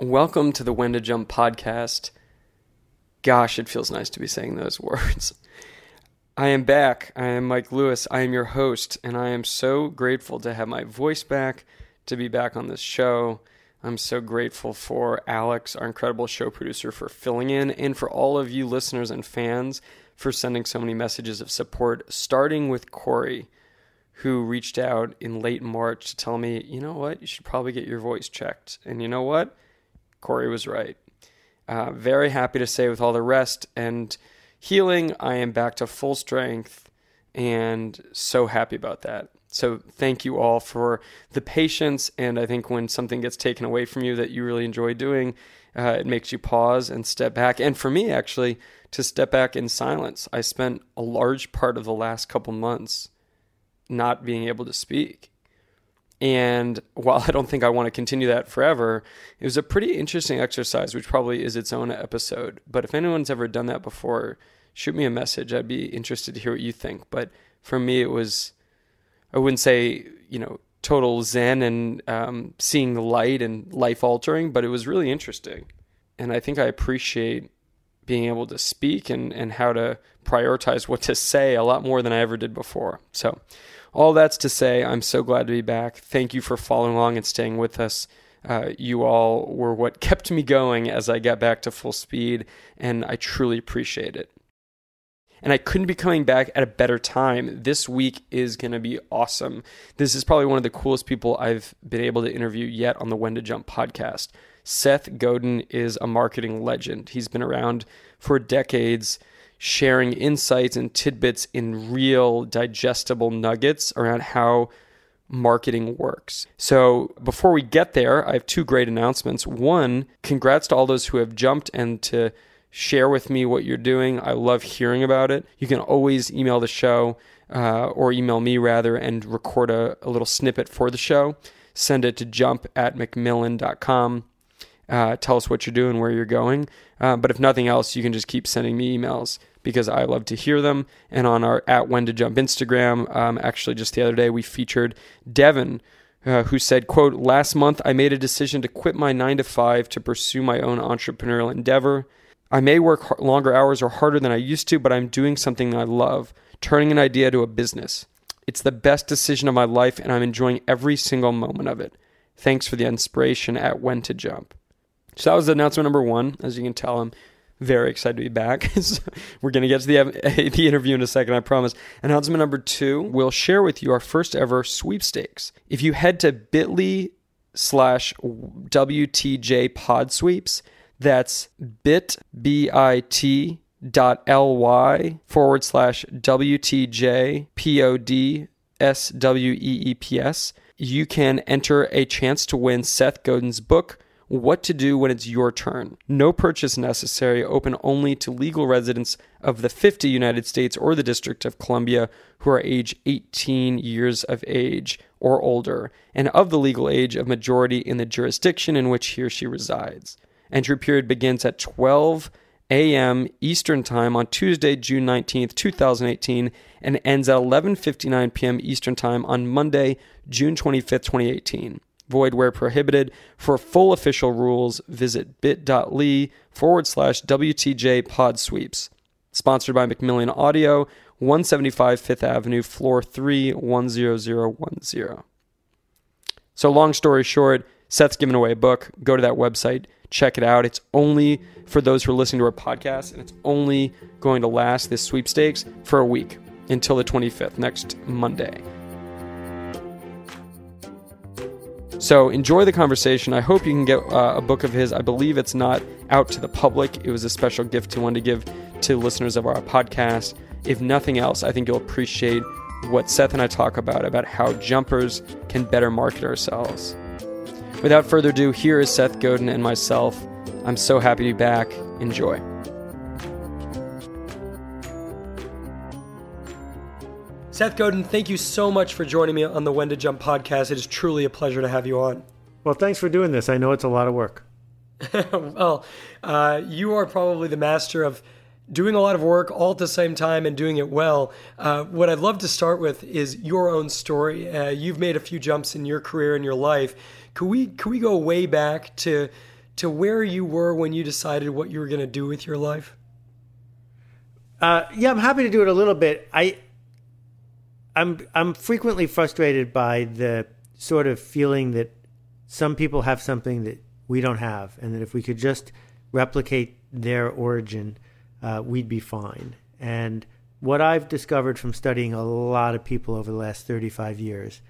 Welcome to the When to Jump podcast. Gosh, it feels nice to be saying those words. I am back. I am Mike Lewis. I am your host, and I am so grateful to have my voice back, to be back on this show. I'm so grateful for Alex, our incredible show producer, for filling in, and for all of you listeners and fans for sending so many messages of support, starting with Corey, who reached out in late March to tell me, you know what, you should probably get your voice checked. And you know what? Corey was right. Uh, very happy to say, with all the rest and healing, I am back to full strength and so happy about that. So, thank you all for the patience. And I think when something gets taken away from you that you really enjoy doing, uh, it makes you pause and step back. And for me, actually, to step back in silence. I spent a large part of the last couple months not being able to speak. And while I don't think I want to continue that forever, it was a pretty interesting exercise, which probably is its own episode. But if anyone's ever done that before, shoot me a message. I'd be interested to hear what you think. But for me, it was, I wouldn't say, you know, total zen and um, seeing the light and life altering, but it was really interesting. And I think I appreciate being able to speak and, and how to prioritize what to say a lot more than I ever did before. So, all that's to say, I'm so glad to be back. Thank you for following along and staying with us. Uh, you all were what kept me going as I got back to full speed, and I truly appreciate it. And I couldn't be coming back at a better time. This week is going to be awesome. This is probably one of the coolest people I've been able to interview yet on the When to Jump podcast. Seth Godin is a marketing legend. He's been around for decades, sharing insights and tidbits in real, digestible nuggets around how marketing works. So, before we get there, I have two great announcements. One, congrats to all those who have jumped and to share with me what you're doing. I love hearing about it. You can always email the show uh, or email me rather and record a, a little snippet for the show. Send it to jump at macmillan.com. Uh, tell us what you're doing, where you're going. Uh, but if nothing else, you can just keep sending me emails because I love to hear them. And on our at when to jump Instagram, um, actually just the other day we featured Devin, uh, who said, "quote Last month I made a decision to quit my nine to five to pursue my own entrepreneurial endeavor. I may work longer hours or harder than I used to, but I'm doing something I love, turning an idea to a business. It's the best decision of my life, and I'm enjoying every single moment of it. Thanks for the inspiration at when to jump." So that was announcement number one. As you can tell, I'm very excited to be back. so we're going to get to the, the interview in a second, I promise. Announcement number two, we'll share with you our first ever sweepstakes. If you head to bit.ly slash WTJ pod sweeps, that's bit, B-I-T dot L-Y forward slash WTJ P-O-D S-W-E-E-P-S. You can enter a chance to win Seth Godin's book, what to do when it's your turn. No purchase necessary, open only to legal residents of the 50 United States or the District of Columbia who are age 18 years of age or older, and of the legal age of majority in the jurisdiction in which he or she resides. Entry period begins at 12 a.m. Eastern Time on Tuesday, June 19th, 2018, and ends at 11:59 p.m. Eastern Time on Monday, June 25th, 2018 void where prohibited. For full official rules, visit bit.ly forward slash WTJ pod sweeps. Sponsored by Macmillan Audio, 175 Fifth Avenue, floor 3, 10010. So, long story short, Seth's giving away a book. Go to that website, check it out. It's only for those who are listening to our podcast, and it's only going to last this sweepstakes for a week until the 25th, next Monday. So enjoy the conversation. I hope you can get uh, a book of his. I believe it's not out to the public. It was a special gift to one to give to listeners of our podcast. If nothing else, I think you'll appreciate what Seth and I talk about about how jumpers can better market ourselves. Without further ado, here is Seth Godin and myself. I'm so happy to be back. Enjoy. Seth Godin, thank you so much for joining me on the When to Jump podcast. It is truly a pleasure to have you on. Well, thanks for doing this. I know it's a lot of work. well, uh, you are probably the master of doing a lot of work all at the same time and doing it well. Uh, what I'd love to start with is your own story. Uh, you've made a few jumps in your career and your life. Could we could we go way back to to where you were when you decided what you were going to do with your life? Uh, yeah, I'm happy to do it a little bit. I, I'm I'm frequently frustrated by the sort of feeling that some people have something that we don't have, and that if we could just replicate their origin, uh, we'd be fine. And what I've discovered from studying a lot of people over the last 35 years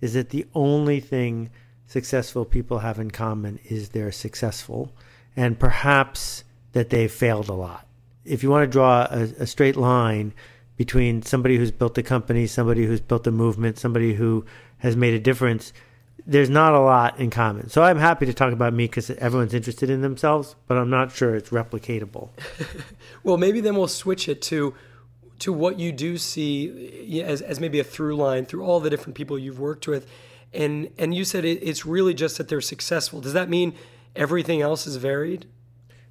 is that the only thing successful people have in common is they're successful, and perhaps that they've failed a lot. If you want to draw a, a straight line between somebody who's built a company, somebody who's built a movement, somebody who has made a difference, there's not a lot in common. So I'm happy to talk about me because everyone's interested in themselves, but I'm not sure it's replicatable. well, maybe then we'll switch it to to what you do see as, as maybe a through line through all the different people you've worked with and and you said it, it's really just that they're successful does that mean everything else is varied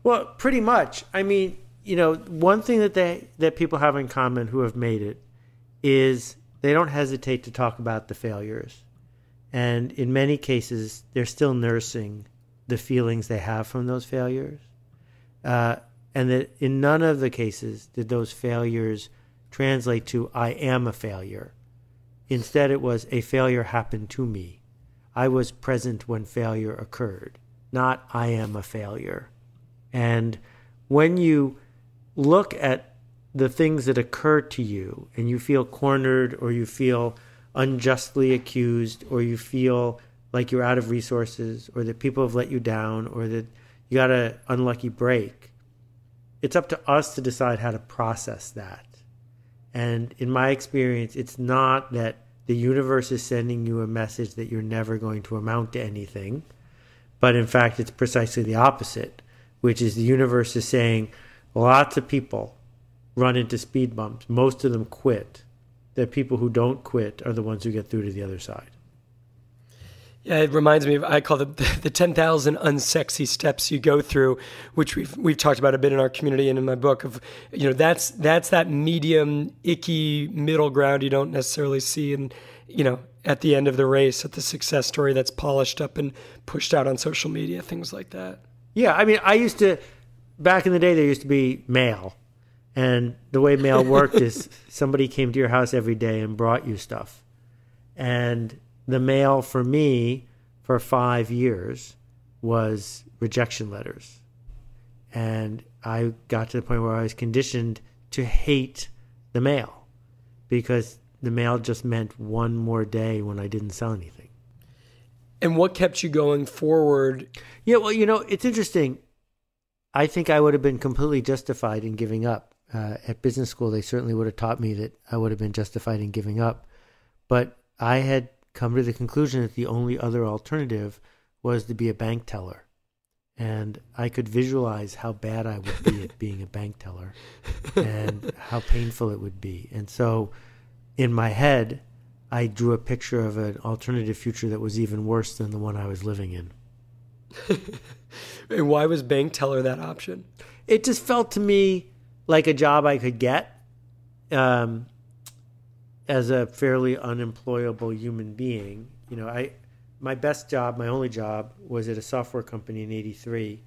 well pretty much i mean you know one thing that they that people have in common who have made it is they don't hesitate to talk about the failures and in many cases they're still nursing the feelings they have from those failures uh, and that in none of the cases did those failures translate to I am a failure. Instead, it was a failure happened to me. I was present when failure occurred, not I am a failure. And when you look at the things that occur to you and you feel cornered or you feel unjustly accused or you feel like you're out of resources or that people have let you down or that you got an unlucky break, it's up to us to decide how to process that. And in my experience, it's not that the universe is sending you a message that you're never going to amount to anything, but in fact, it's precisely the opposite, which is the universe is saying lots of people run into speed bumps, most of them quit. The people who don't quit are the ones who get through to the other side. Yeah, it reminds me of I call it the, the ten thousand unsexy steps you go through, which we've we've talked about a bit in our community and in my book. Of you know that's that's that medium icky middle ground you don't necessarily see, and you know at the end of the race, at the success story that's polished up and pushed out on social media, things like that. Yeah, I mean, I used to back in the day there used to be mail, and the way mail worked is somebody came to your house every day and brought you stuff, and the mail for me for five years was rejection letters. And I got to the point where I was conditioned to hate the mail because the mail just meant one more day when I didn't sell anything. And what kept you going forward? Yeah, well, you know, it's interesting. I think I would have been completely justified in giving up. Uh, at business school, they certainly would have taught me that I would have been justified in giving up. But I had come to the conclusion that the only other alternative was to be a bank teller. And I could visualize how bad I would be at being a bank teller and how painful it would be. And so in my head, I drew a picture of an alternative future that was even worse than the one I was living in. and why was bank teller that option? It just felt to me like a job I could get. Um, as a fairly unemployable human being, you know, I my best job, my only job, was at a software company in '83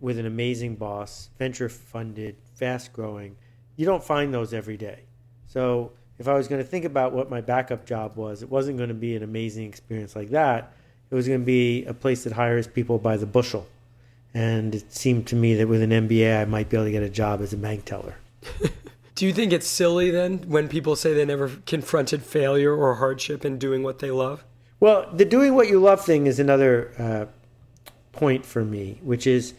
with an amazing boss, venture funded, fast growing. You don't find those every day. So if I was going to think about what my backup job was, it wasn't going to be an amazing experience like that. It was going to be a place that hires people by the bushel. And it seemed to me that with an MBA, I might be able to get a job as a bank teller. Do you think it's silly then when people say they never confronted failure or hardship in doing what they love? Well, the doing what you love thing is another uh, point for me, which is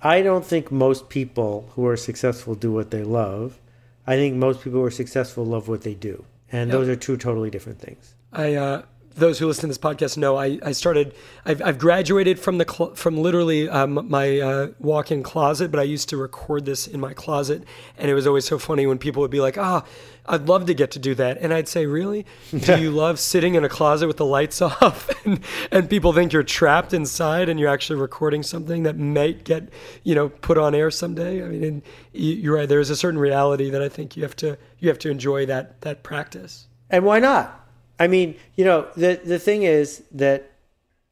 I don't think most people who are successful do what they love. I think most people who are successful love what they do. And yep. those are two totally different things. I uh, those who listen to this podcast know I, I started I've, I've graduated from the cl- from literally um, my uh, walk-in closet but I used to record this in my closet. And it was always so funny when people would be like ah oh, I'd love to get to do that. And I'd say really? Do you love sitting in a closet with the lights off and, and people think you're trapped inside and you're actually recording something that might get you know put on air someday? I mean you're right there's a certain reality that I think you have to you have to enjoy that that practice. And why not I mean, you know, the the thing is that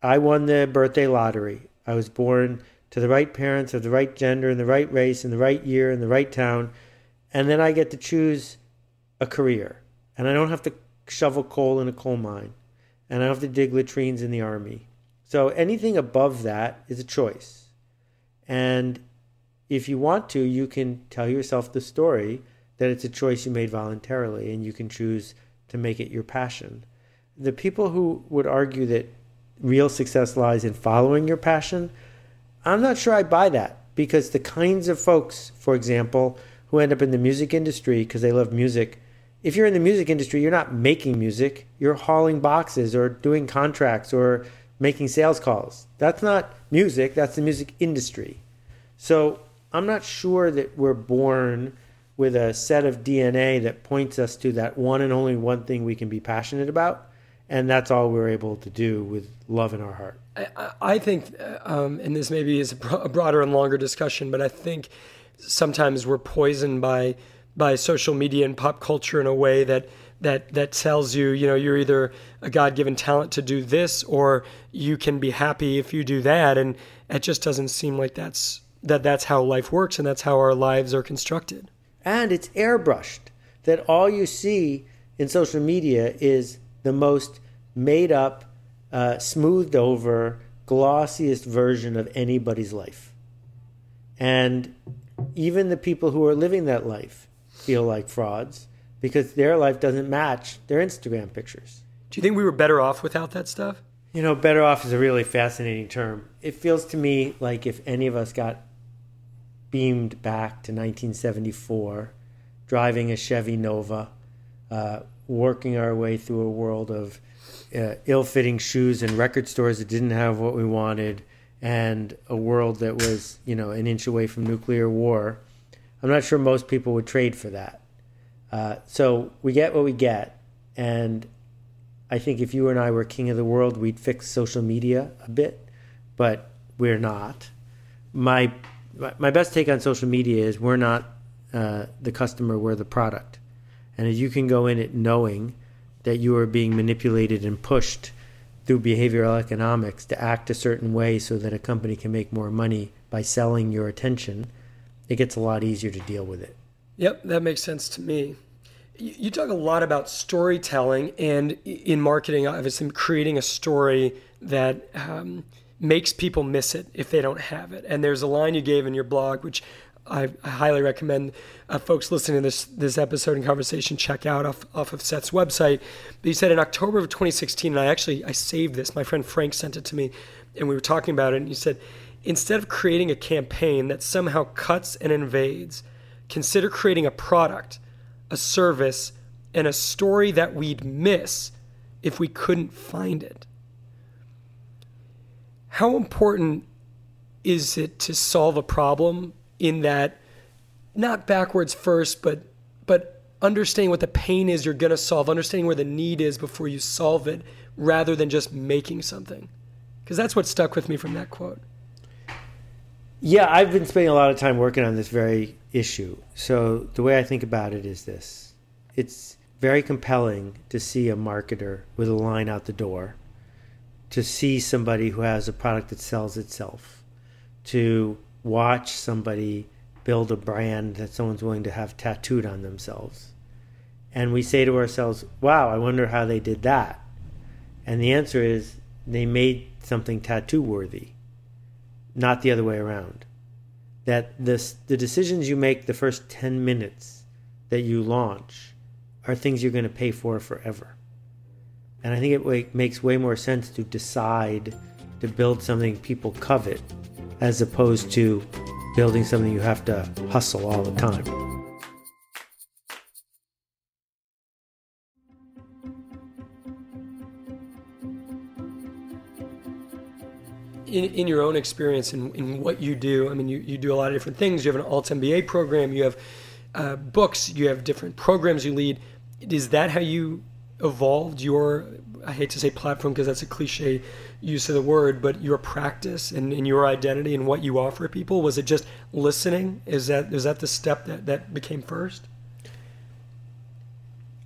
I won the birthday lottery. I was born to the right parents of the right gender and the right race and the right year and the right town. And then I get to choose a career. And I don't have to shovel coal in a coal mine. And I don't have to dig latrines in the army. So anything above that is a choice. And if you want to, you can tell yourself the story that it's a choice you made voluntarily and you can choose to make it your passion. The people who would argue that real success lies in following your passion, I'm not sure I buy that because the kinds of folks, for example, who end up in the music industry because they love music, if you're in the music industry, you're not making music, you're hauling boxes or doing contracts or making sales calls. That's not music, that's the music industry. So I'm not sure that we're born with a set of DNA that points us to that one and only one thing we can be passionate about. And that's all we're able to do with love in our heart. I, I think, um, and this maybe is a broader and longer discussion, but I think sometimes we're poisoned by by social media and pop culture in a way that that that tells you, you know, you're either a God-given talent to do this, or you can be happy if you do that, and it just doesn't seem like that's that that's how life works, and that's how our lives are constructed. And it's airbrushed. That all you see in social media is the most made up, uh, smoothed over, glossiest version of anybody's life. And even the people who are living that life feel like frauds because their life doesn't match their Instagram pictures. Do you think we were better off without that stuff? You know, better off is a really fascinating term. It feels to me like if any of us got beamed back to 1974, driving a Chevy Nova, uh, working our way through a world of uh, ill fitting shoes and record stores that didn't have what we wanted, and a world that was, you know, an inch away from nuclear war. I'm not sure most people would trade for that. Uh, so we get what we get, and I think if you and I were king of the world, we'd fix social media a bit, but we're not. My my best take on social media is we're not uh, the customer, we're the product, and you can go in it knowing that you are being manipulated and pushed through behavioral economics to act a certain way so that a company can make more money by selling your attention. It gets a lot easier to deal with it. Yep, that makes sense to me. You talk a lot about storytelling and in marketing, obviously creating a story that um, makes people miss it if they don't have it. And there's a line you gave in your blog, which I, I highly recommend uh, folks listening to this this episode and conversation check out off, off of Seth's website. But he said in October of 2016, and I actually I saved this. My friend Frank sent it to me, and we were talking about it. And he said, instead of creating a campaign that somehow cuts and invades Consider creating a product, a service, and a story that we'd miss if we couldn't find it. How important is it to solve a problem in that not backwards first, but but understanding what the pain is you're going to solve, understanding where the need is before you solve it rather than just making something. Because that's what stuck with me from that quote. Yeah, I've been spending a lot of time working on this very issue. So the way I think about it is this it's very compelling to see a marketer with a line out the door, to see somebody who has a product that sells itself, to watch somebody build a brand that someone's willing to have tattooed on themselves. And we say to ourselves, wow, I wonder how they did that. And the answer is they made something tattoo worthy not the other way around. That this, the decisions you make the first 10 minutes that you launch are things you're going to pay for forever. And I think it makes way more sense to decide to build something people covet as opposed to building something you have to hustle all the time. in, in your own experience in, in what you do, I mean, you, you do a lot of different things. You have an alt MBA program, you have uh, books, you have different programs you lead. Is that how you evolved your, I hate to say platform because that's a cliche use of the word, but your practice and, and your identity and what you offer people? Was it just listening? Is that, is that the step that, that became first?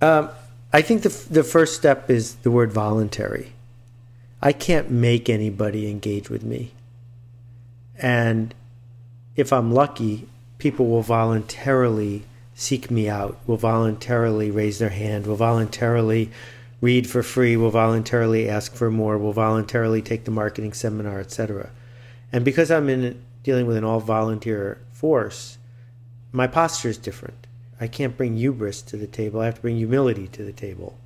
Um, I think the, the first step is the word voluntary. I can't make anybody engage with me. And if I'm lucky, people will voluntarily seek me out, will voluntarily raise their hand, will voluntarily read for free, will voluntarily ask for more, will voluntarily take the marketing seminar, etc. And because I'm in dealing with an all volunteer force, my posture is different. I can't bring hubris to the table. I have to bring humility to the table.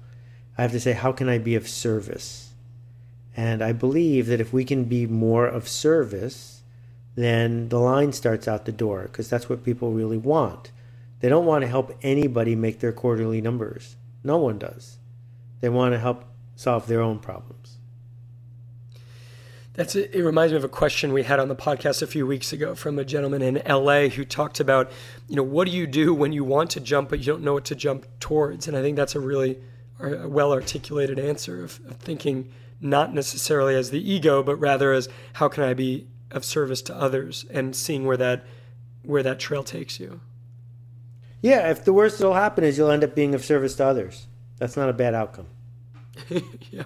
I have to say, how can I be of service? And I believe that if we can be more of service, then the line starts out the door because that's what people really want. They don't want to help anybody make their quarterly numbers. No one does. They want to help solve their own problems. That's it. It reminds me of a question we had on the podcast a few weeks ago from a gentleman in LA who talked about, you know, what do you do when you want to jump but you don't know what to jump towards? And I think that's a really a well articulated answer of, of thinking not necessarily as the ego, but rather as how can I be of service to others and seeing where that where that trail takes you. Yeah, if the worst that'll happen is you'll end up being of service to others. That's not a bad outcome. yeah,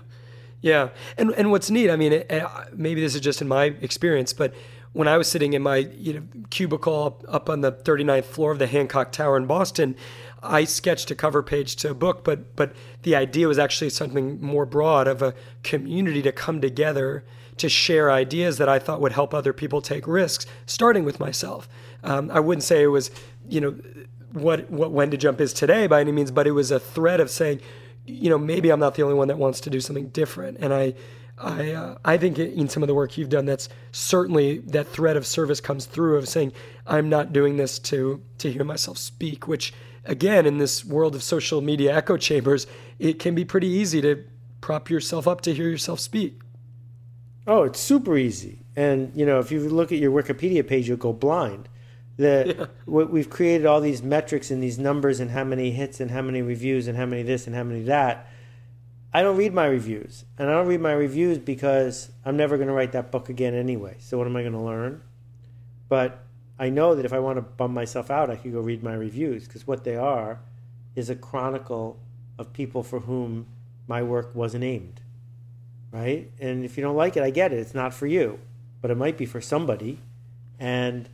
yeah, and and what's neat, I mean, it, maybe this is just in my experience, but when I was sitting in my you know cubicle up, up on the 39th floor of the Hancock Tower in Boston, I sketched a cover page to a book, but but the idea was actually something more broad of a community to come together to share ideas that I thought would help other people take risks, starting with myself. Um, I wouldn't say it was, you know, what what when to jump is today by any means, but it was a thread of saying, you know, maybe I'm not the only one that wants to do something different, and I. I, uh, I think in some of the work you've done, that's certainly that thread of service comes through of saying, I'm not doing this to to hear myself speak, which again, in this world of social media echo chambers, it can be pretty easy to prop yourself up to hear yourself speak. Oh, it's super easy. And, you know, if you look at your Wikipedia page, you'll go blind. That yeah. we've created all these metrics and these numbers and how many hits and how many reviews and how many this and how many that. I don't read my reviews. And I don't read my reviews because I'm never going to write that book again anyway. So what am I going to learn? But I know that if I want to bum myself out, I could go read my reviews because what they are is a chronicle of people for whom my work wasn't aimed. Right? And if you don't like it, I get it. It's not for you, but it might be for somebody. And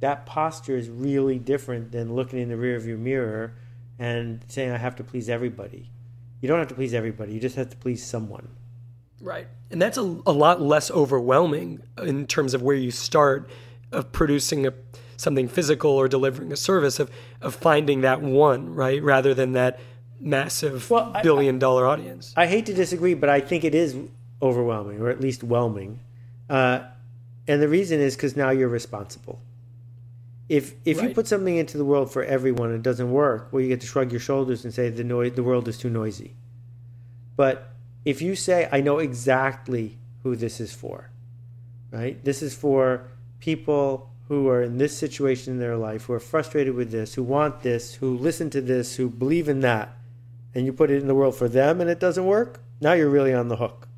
that posture is really different than looking in the rearview mirror and saying, I have to please everybody. You don't have to please everybody, you just have to please someone. Right. And that's a, a lot less overwhelming in terms of where you start of producing a, something physical or delivering a service of of finding that one right rather than that massive well, billion dollar audience. I hate to disagree, but I think it is overwhelming or at least whelming, uh, and the reason is because now you're responsible. If if right. you put something into the world for everyone and it doesn't work, well, you get to shrug your shoulders and say the noise, the world is too noisy. But if you say, I know exactly who this is for, right? This is for people who are in this situation in their life, who are frustrated with this, who want this, who listen to this, who believe in that, and you put it in the world for them and it doesn't work, now you're really on the hook.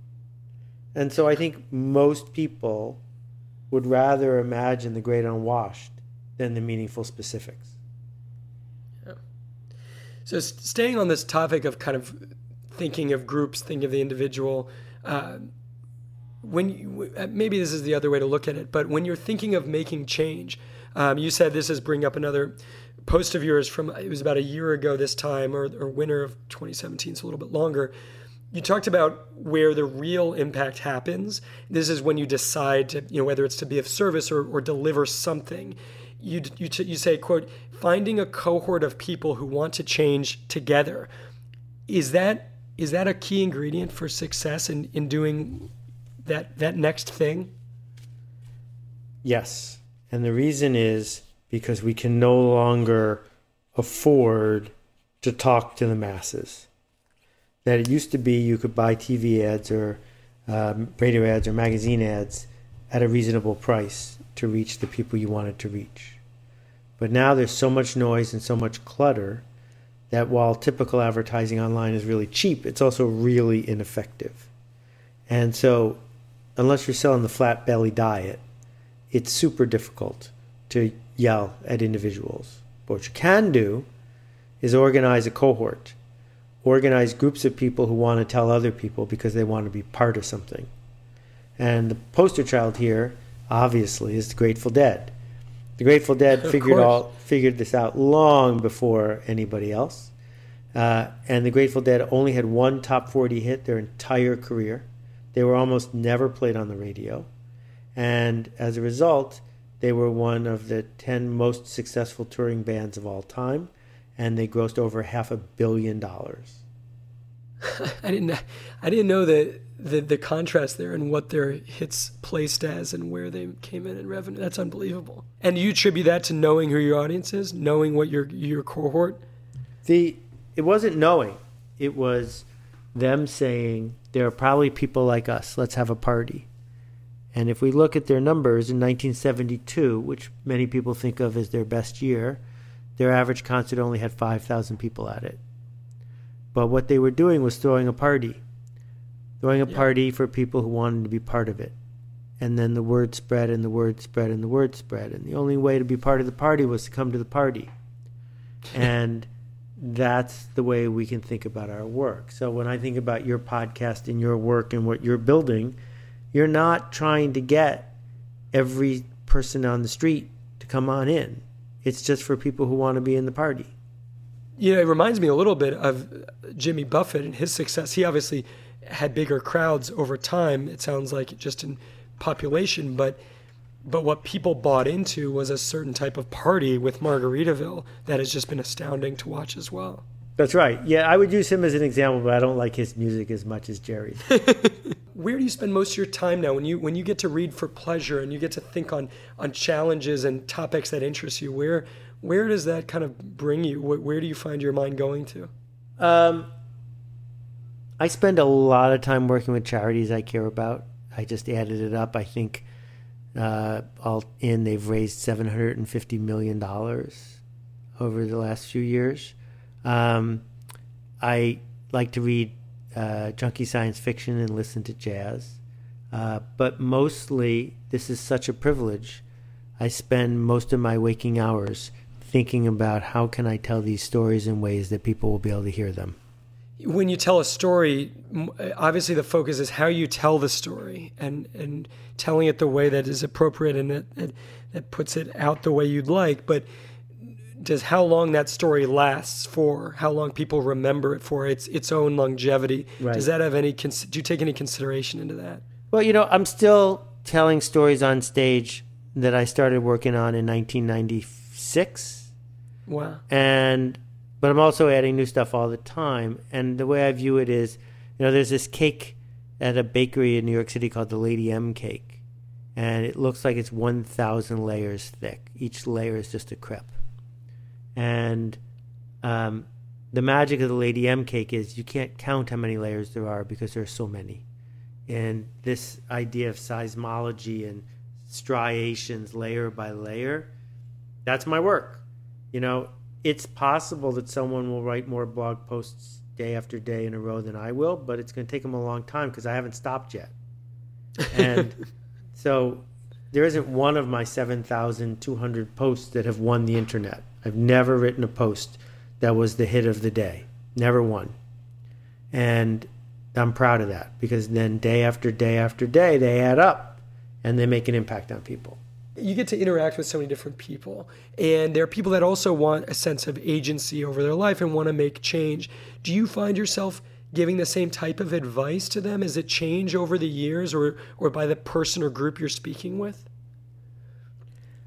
And so I think most people would rather imagine the great unwashed than the meaningful specifics. So, staying on this topic of kind of thinking of groups, thinking of the individual, uh, when you, uh, maybe this is the other way to look at it, but when you're thinking of making change, um, you said this is bring up another post of yours from it was about a year ago this time or, or winter of 2017, so a little bit longer. You talked about where the real impact happens. This is when you decide to, you know, whether it's to be of service or, or deliver something. You, you, you say, quote, finding a cohort of people who want to change together. Is that is that a key ingredient for success in, in doing that that next thing? Yes. And the reason is because we can no longer afford to talk to the masses. That it used to be you could buy TV ads or um, radio ads or magazine ads at a reasonable price to reach the people you wanted to reach. But now there's so much noise and so much clutter that while typical advertising online is really cheap, it's also really ineffective. And so unless you're selling the flat belly diet, it's super difficult to yell at individuals. But what you can do is organize a cohort, organize groups of people who want to tell other people because they want to be part of something. And the poster child here obviously, is the Grateful Dead. The Grateful Dead figured all figured this out long before anybody else. Uh, and the Grateful Dead only had one top 40 hit their entire career. They were almost never played on the radio. And as a result, they were one of the 10 most successful touring bands of all time, and they grossed over half a billion dollars. I didn't I didn't know that the the contrast there and what their hits placed as and where they came in in revenue. That's unbelievable. And you attribute that to knowing who your audience is, knowing what your your cohort. The it wasn't knowing. It was them saying there are probably people like us. Let's have a party. And if we look at their numbers in 1972, which many people think of as their best year, their average concert only had 5,000 people at it. But what they were doing was throwing a party, throwing a yeah. party for people who wanted to be part of it. And then the word spread and the word spread and the word spread. And the only way to be part of the party was to come to the party. and that's the way we can think about our work. So when I think about your podcast and your work and what you're building, you're not trying to get every person on the street to come on in. It's just for people who want to be in the party. You know, it reminds me a little bit of Jimmy Buffett and his success. He obviously had bigger crowds over time, it sounds like, just in population, but but what people bought into was a certain type of party with Margaritaville that has just been astounding to watch as well. That's right. Yeah, I would use him as an example, but I don't like his music as much as Jerry's. where do you spend most of your time now when you when you get to read for pleasure and you get to think on on challenges and topics that interest you where where does that kind of bring you where, where do you find your mind going to um, i spend a lot of time working with charities i care about i just added it up i think uh, all in they've raised 750 million dollars over the last few years um, i like to read uh, junky science fiction and listen to jazz. Uh, but mostly, this is such a privilege. I spend most of my waking hours thinking about how can I tell these stories in ways that people will be able to hear them. When you tell a story, obviously the focus is how you tell the story and, and telling it the way that is appropriate and that, that, that puts it out the way you'd like. But does how long that story lasts for, how long people remember it for, its its own longevity. Right. Does that have any? Do you take any consideration into that? Well, you know, I'm still telling stories on stage that I started working on in 1996. Wow. And but I'm also adding new stuff all the time. And the way I view it is, you know, there's this cake at a bakery in New York City called the Lady M cake. And it looks like it's 1,000 layers thick. Each layer is just a crepe. And um, the magic of the Lady M cake is you can't count how many layers there are because there are so many. And this idea of seismology and striations layer by layer, that's my work. You know, it's possible that someone will write more blog posts day after day in a row than I will, but it's going to take them a long time because I haven't stopped yet. And so there isn't one of my 7,200 posts that have won the internet. I've never written a post that was the hit of the day. Never one. And I'm proud of that because then day after day after day, they add up and they make an impact on people. You get to interact with so many different people. And there are people that also want a sense of agency over their life and want to make change. Do you find yourself giving the same type of advice to them? Is it change over the years or, or by the person or group you're speaking with?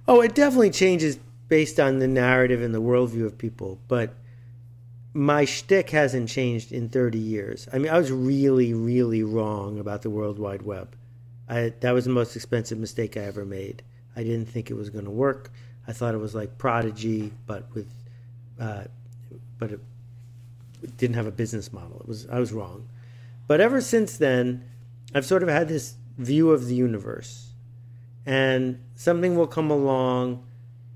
Oh, it definitely changes based on the narrative and the worldview of people, but my shtick hasn't changed in 30 years. I mean, I was really, really wrong about the World Wide Web. I, that was the most expensive mistake I ever made. I didn't think it was going to work. I thought it was like Prodigy, but with, uh, but it, didn't have a business model. It was I was wrong. But ever since then, I've sort of had this view of the universe, and something will come along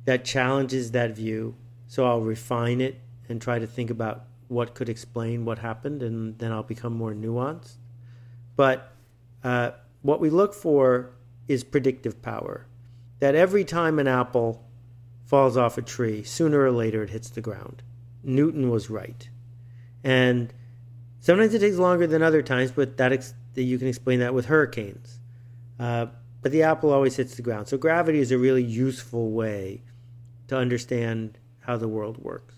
that challenges that view. So I'll refine it and try to think about what could explain what happened, and then I'll become more nuanced. But uh, what we look for is predictive power. That every time an apple falls off a tree, sooner or later it hits the ground. Newton was right. And sometimes it takes longer than other times, but that ex- you can explain that with hurricanes. Uh, but the apple always hits the ground. So gravity is a really useful way to understand how the world works.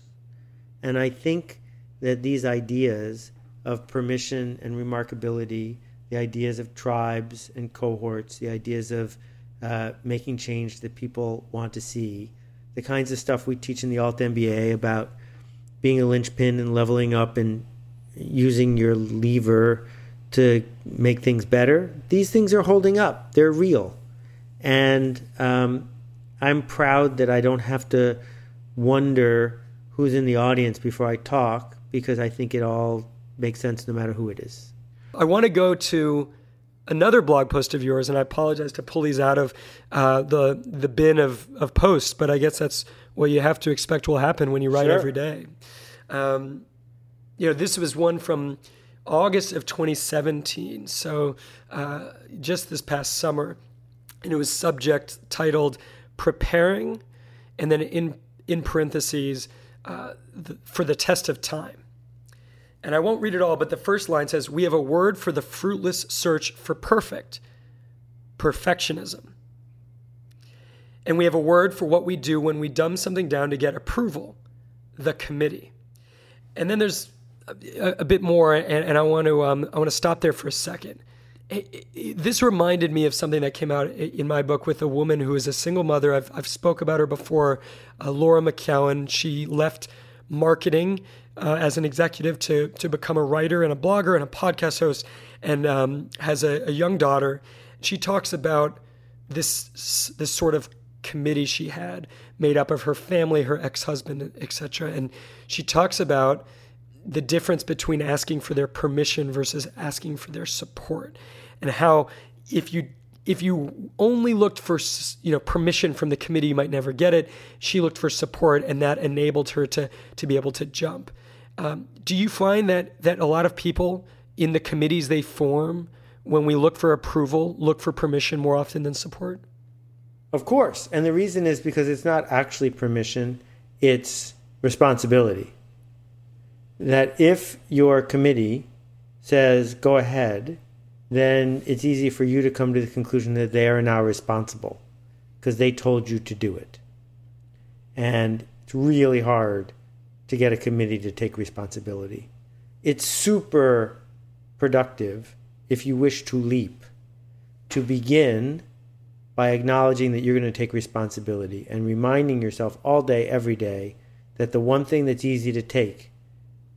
And I think that these ideas of permission and remarkability, the ideas of tribes and cohorts, the ideas of uh, making change that people want to see, the kinds of stuff we teach in the Alt MBA about being a linchpin and leveling up and using your lever to make things better, these things are holding up. They're real. And um, I'm proud that I don't have to wonder who's in the audience before I talk because I think it all makes sense no matter who it is. I want to go to another blog post of yours, and I apologize to pull these out of uh, the the bin of, of posts, but I guess that's what you have to expect will happen when you write sure. every day. Um, you know, this was one from August of 2017, so uh, just this past summer, and it was subject titled "Preparing," and then in in parentheses uh, the, for the test of time. And I won't read it all, but the first line says, We have a word for the fruitless search for perfect, perfectionism. And we have a word for what we do when we dumb something down to get approval, the committee. And then there's a, a bit more, and, and, I want to um, I want to stop there for a second. This reminded me of something that came out in my book with a woman who is a single mother. I've, I've spoke about her before, uh, Laura McKowen. She left marketing uh, as an executive to to become a writer and a blogger and a podcast host, and um, has a, a, young daughter. She talks about this this sort of committee she had made up of her family, her ex husband, etc. And she talks about the difference between asking for their permission versus asking for their support, and how if you if you only looked for you know permission from the committee, you might never get it. She looked for support, and that enabled her to to be able to jump. Um, do you find that that a lot of people in the committees they form, when we look for approval, look for permission more often than support? Of course, and the reason is because it's not actually permission; it's responsibility. That if your committee says go ahead, then it's easy for you to come to the conclusion that they are now responsible because they told you to do it. And it's really hard to get a committee to take responsibility. It's super productive if you wish to leap, to begin by acknowledging that you're going to take responsibility and reminding yourself all day, every day, that the one thing that's easy to take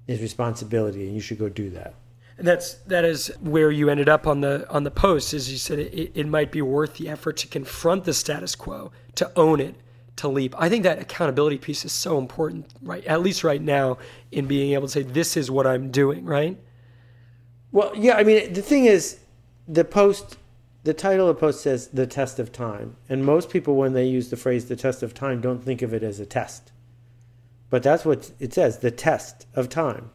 is responsibility, and you should go do that. And that's that is where you ended up on the on the post. Is you said it, it might be worth the effort to confront the status quo, to own it, to leap. I think that accountability piece is so important, right? At least right now, in being able to say, this is what I'm doing, right? Well, yeah, I mean, the thing is, the post, the title of the post says the test of time. And most people, when they use the phrase the test of time, don't think of it as a test. But that's what it says the test of time.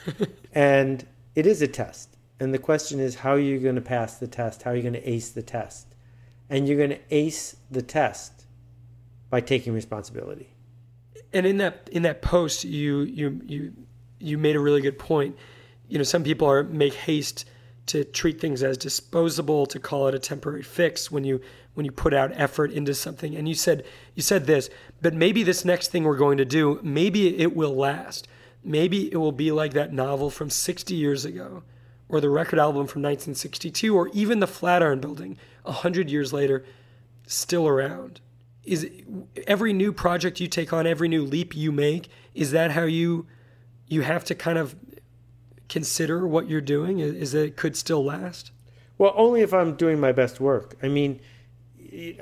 and it is a test. And the question is, how are you going to pass the test? How are you going to ace the test? And you're going to ace the test by taking responsibility. And in that in that post, you you you you made a really good point. You know, some people are make haste to treat things as disposable, to call it a temporary fix when you when you put out effort into something. And you said you said this, but maybe this next thing we're going to do, maybe it will last. Maybe it will be like that novel from 60 years ago, or the record album from 1962, or even the Flatiron Building 100 years later, still around is every new project you take on, every new leap you make, is that how you you have to kind of consider what you're doing? Is that it could still last? Well, only if I'm doing my best work. I mean,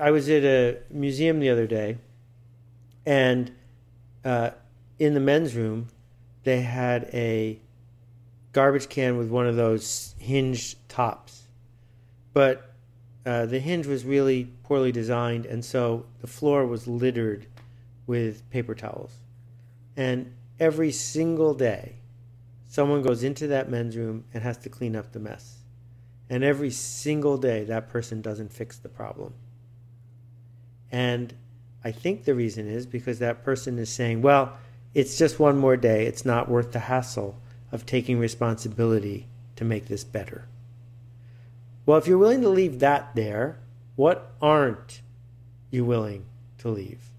I was at a museum the other day, and uh, in the men's room, they had a garbage can with one of those hinged tops, but uh, the hinge was really poorly designed, and so the floor was littered with paper towels. And every single day, someone goes into that men's room and has to clean up the mess. And every single day, that person doesn't fix the problem. And I think the reason is because that person is saying, well, it's just one more day. It's not worth the hassle of taking responsibility to make this better. Well, if you're willing to leave that there, What aren't you willing to leave?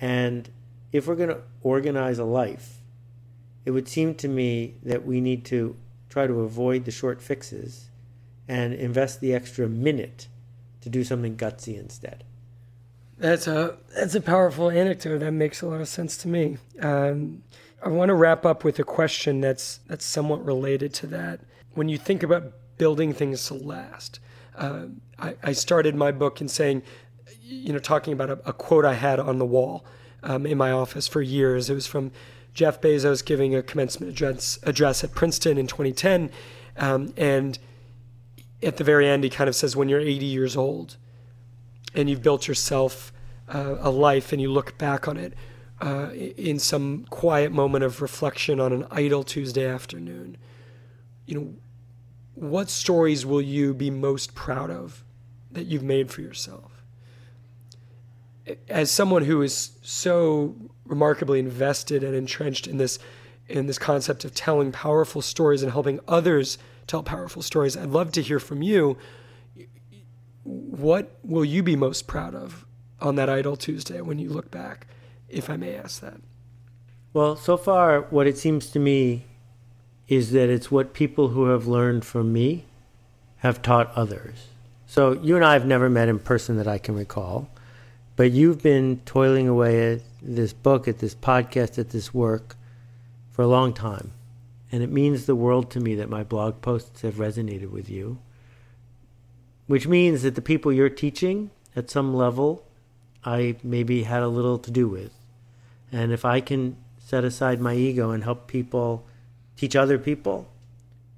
And if we're going to organize a life, it would seem to me that we need to try to avoid the short fixes and invest the extra minute to do something gutsy instead. That's a that's a powerful anecdote. That makes a lot of sense to me. Um, I want to wrap up with a question that's that's somewhat related to that. When you think about building things to last, uh, I, I, started my book in saying, you know, talking about a, a quote I had on the wall um, in my office for years. It was from Jeff Bezos giving a commencement address, address at Princeton in 2010, um, and at the very end, he kind of says, when you're 80 years old and you've built yourself uh, a life and you look back on it uh, in some quiet moment of reflection on an idle Tuesday afternoon, you know, what stories will you be most proud of that you've made for yourself? As someone who is so remarkably invested and entrenched in this in this concept of telling powerful stories and helping others tell powerful stories. I'd love to hear from you. What will you be most proud of on that Idle Tuesday when you look back, if I may ask that? Well, so far, what it seems to me is that it's what people who have learned from me have taught others. So you and I have never met in person that I can recall, but you've been toiling away at this book, at this podcast, at this work for a long time. And it means the world to me that my blog posts have resonated with you, which means that the people you're teaching at some level, I maybe had a little to do with. And if I can set aside my ego and help people teach other people,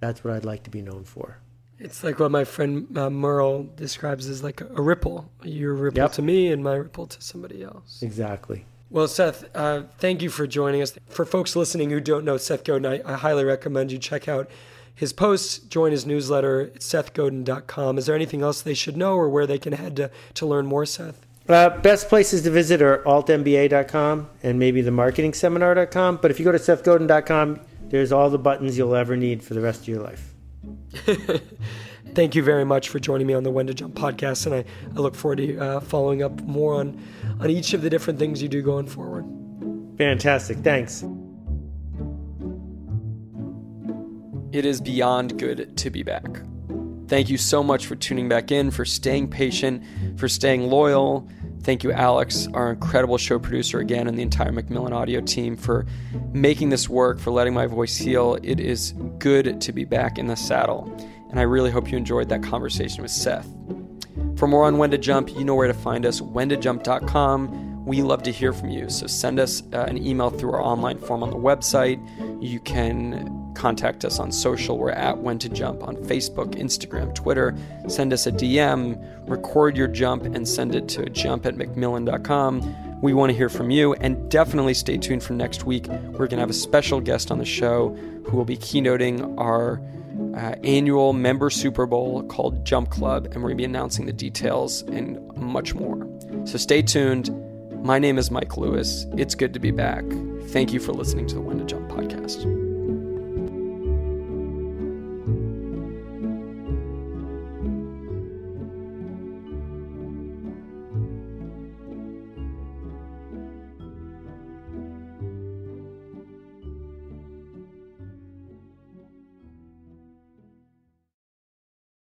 that's what I'd like to be known for. It's like what my friend uh, Merle describes as like a, a ripple. Your ripple yep. to me and my ripple to somebody else. Exactly. Well, Seth, uh, thank you for joining us. For folks listening who don't know Seth Godin, I, I highly recommend you check out his posts, join his newsletter at sethgodin.com. Is there anything else they should know or where they can head to, to learn more, Seth? Uh, best places to visit are altmba.com and maybe the marketingseminar.com. But if you go to sethgodin.com, there's all the buttons you'll ever need for the rest of your life. Thank you very much for joining me on the When to Jump podcast, and I, I look forward to uh, following up more on on each of the different things you do going forward. Fantastic. Thanks. It is beyond good to be back. Thank you so much for tuning back in, for staying patient, for staying loyal. Thank you, Alex, our incredible show producer, again, and the entire Macmillan audio team for making this work, for letting my voice heal. It is good to be back in the saddle, and I really hope you enjoyed that conversation with Seth. For more on when to jump, you know where to find us, whentojump.com. We love to hear from you, so send us uh, an email through our online form on the website. You can contact us on social. We're at When to Jump on Facebook, Instagram, Twitter. Send us a DM, record your jump, and send it to jump at macmillan.com. We want to hear from you, and definitely stay tuned for next week. We're going to have a special guest on the show who will be keynoting our uh, annual member Super Bowl called Jump Club, and we're going to be announcing the details and much more. So stay tuned. My name is Mike Lewis. It's good to be back. Thank you for listening to the When to Jump podcast.